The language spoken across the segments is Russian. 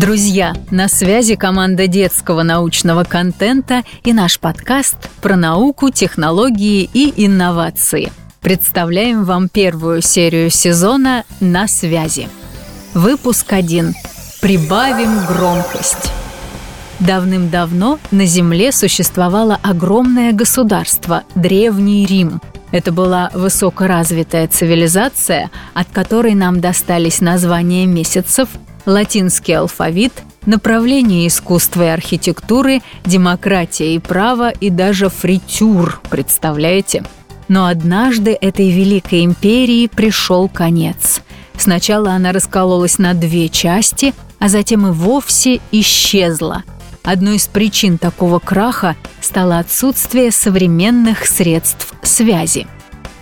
Друзья, на связи команда детского научного контента и наш подкаст про науку, технологии и инновации. Представляем вам первую серию сезона «На связи». Выпуск 1. Прибавим громкость. Давным-давно на Земле существовало огромное государство – Древний Рим. Это была высокоразвитая цивилизация, от которой нам достались названия месяцев – латинский алфавит, направление искусства и архитектуры, демократия и право и даже фритюр, представляете? Но однажды этой великой империи пришел конец. Сначала она раскололась на две части, а затем и вовсе исчезла. Одной из причин такого краха стало отсутствие современных средств связи –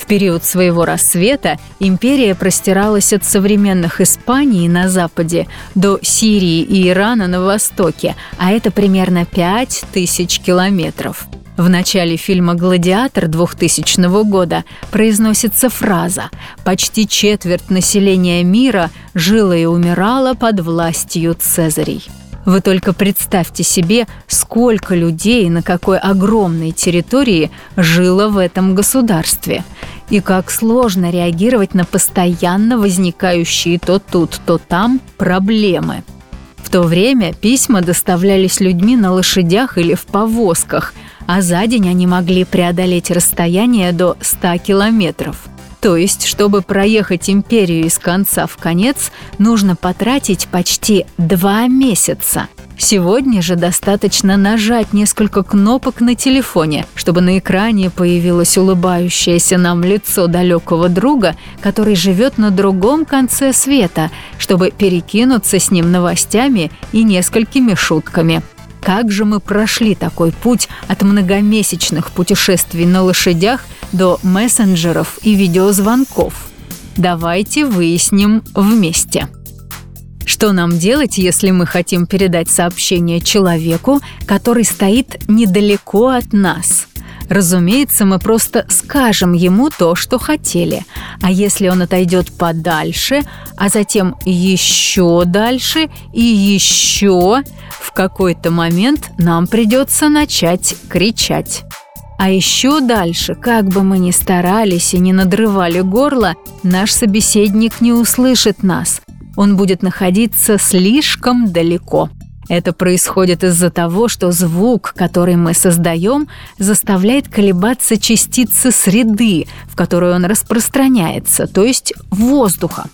период своего рассвета империя простиралась от современных Испании на западе до Сирии и Ирана на востоке, а это примерно 5000 километров. В начале фильма «Гладиатор» 2000 года произносится фраза «Почти четверть населения мира жило и умирало под властью Цезарей». Вы только представьте себе, сколько людей на какой огромной территории жило в этом государстве и как сложно реагировать на постоянно возникающие то тут, то там проблемы. В то время письма доставлялись людьми на лошадях или в повозках, а за день они могли преодолеть расстояние до 100 километров. То есть, чтобы проехать империю из конца в конец, нужно потратить почти два месяца – Сегодня же достаточно нажать несколько кнопок на телефоне, чтобы на экране появилось улыбающееся нам лицо далекого друга, который живет на другом конце света, чтобы перекинуться с ним новостями и несколькими шутками. Как же мы прошли такой путь от многомесячных путешествий на лошадях до мессенджеров и видеозвонков? Давайте выясним вместе. Что нам делать, если мы хотим передать сообщение человеку, который стоит недалеко от нас? Разумеется, мы просто скажем ему то, что хотели. А если он отойдет подальше, а затем еще дальше и еще, в какой-то момент нам придется начать кричать. А еще дальше, как бы мы ни старались и не надрывали горло, наш собеседник не услышит нас, он будет находиться слишком далеко. Это происходит из-за того, что звук, который мы создаем, заставляет колебаться частицы среды, в которую он распространяется, то есть воздуха.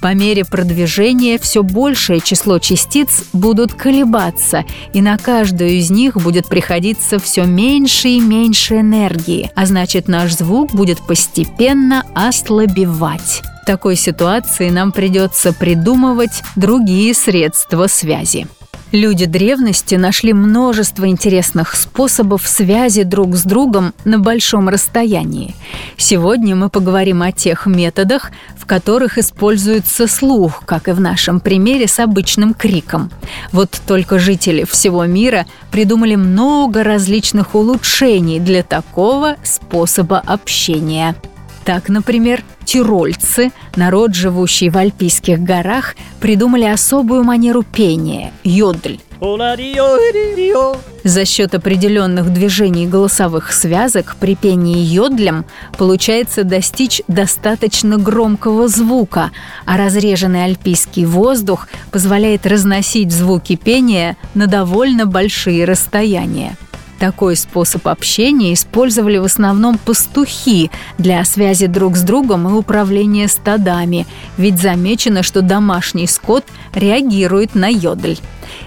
По мере продвижения все большее число частиц будут колебаться, и на каждую из них будет приходиться все меньше и меньше энергии, а значит наш звук будет постепенно ослабевать. В такой ситуации нам придется придумывать другие средства связи. Люди древности нашли множество интересных способов связи друг с другом на большом расстоянии. Сегодня мы поговорим о тех методах, в которых используется слух, как и в нашем примере с обычным криком. Вот только жители всего мира придумали много различных улучшений для такого способа общения. Так, например, тирольцы, народ, живущий в Альпийских горах, придумали особую манеру пения – йодль. За счет определенных движений голосовых связок при пении йодлем получается достичь достаточно громкого звука, а разреженный альпийский воздух позволяет разносить звуки пения на довольно большие расстояния. Такой способ общения использовали в основном пастухи для связи друг с другом и управления стадами, ведь замечено, что домашний скот реагирует на йодль.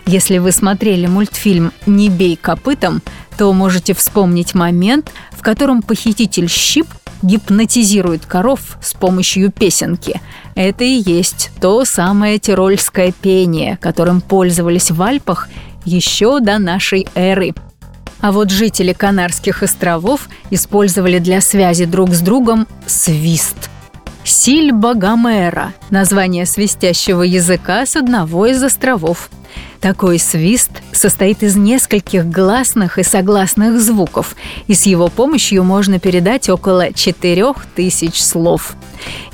Если вы смотрели мультфильм «Не бей копытом», то можете вспомнить момент, в котором похититель щип гипнотизирует коров с помощью песенки. Это и есть то самое тирольское пение, которым пользовались в Альпах еще до нашей эры – а вот жители Канарских островов использовали для связи друг с другом свист. Сильба Гомера – название свистящего языка с одного из островов. Такой свист состоит из нескольких гласных и согласных звуков, и с его помощью можно передать около 4000 слов.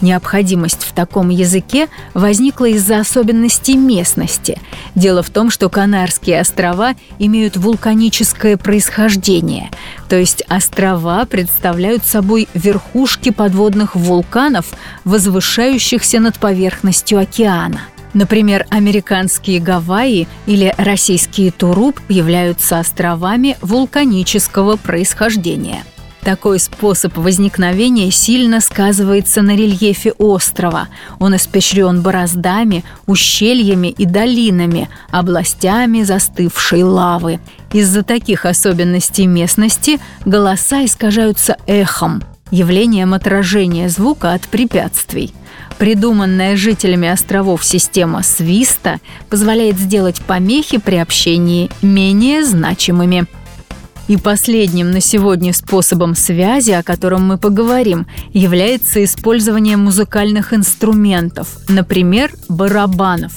Необходимость в таком языке возникла из-за особенностей местности. Дело в том, что Канарские острова имеют вулканическое происхождение, то есть острова представляют собой верхушки подводных вулканов, возвышающихся над поверхностью океана – Например, американские Гавайи или российские Туруп являются островами вулканического происхождения. Такой способ возникновения сильно сказывается на рельефе острова. Он испещрен бороздами, ущельями и долинами, областями застывшей лавы. Из-за таких особенностей местности голоса искажаются эхом, явлением отражения звука от препятствий – Придуманная жителями островов система свиста позволяет сделать помехи при общении менее значимыми. И последним на сегодня способом связи, о котором мы поговорим, является использование музыкальных инструментов, например, барабанов.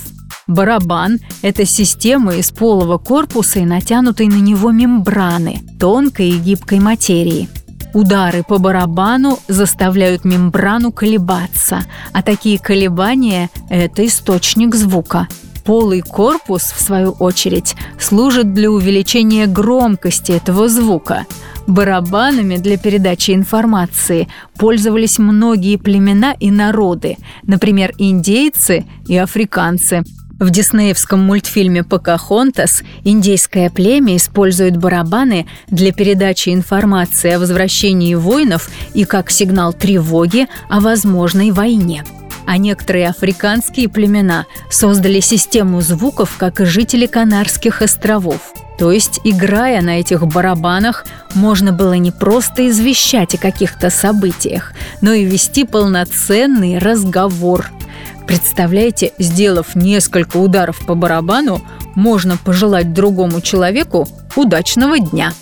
Барабан – это система из полого корпуса и натянутой на него мембраны, тонкой и гибкой материи – Удары по барабану заставляют мембрану колебаться, а такие колебания – это источник звука. Полый корпус, в свою очередь, служит для увеличения громкости этого звука. Барабанами для передачи информации пользовались многие племена и народы, например, индейцы и африканцы – в диснеевском мультфильме «Покахонтас» индейское племя использует барабаны для передачи информации о возвращении воинов и как сигнал тревоги о возможной войне. А некоторые африканские племена создали систему звуков, как и жители Канарских островов. То есть, играя на этих барабанах, можно было не просто извещать о каких-то событиях, но и вести полноценный разговор – Представляете, сделав несколько ударов по барабану, можно пожелать другому человеку удачного дня.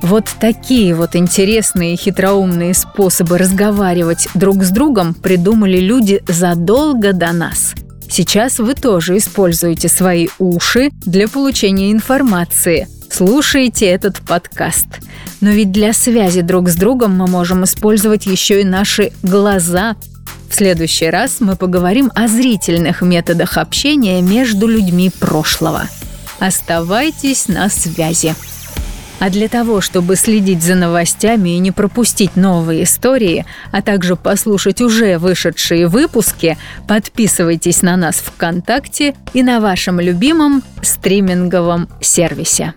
Вот такие вот интересные и хитроумные способы разговаривать друг с другом придумали люди задолго до нас. Сейчас вы тоже используете свои уши для получения информации. Слушайте этот подкаст. Но ведь для связи друг с другом мы можем использовать еще и наши глаза, следующий раз мы поговорим о зрительных методах общения между людьми прошлого. Оставайтесь на связи. А для того, чтобы следить за новостями и не пропустить новые истории, а также послушать уже вышедшие выпуски, подписывайтесь на нас ВКонтакте и на вашем любимом стриминговом сервисе.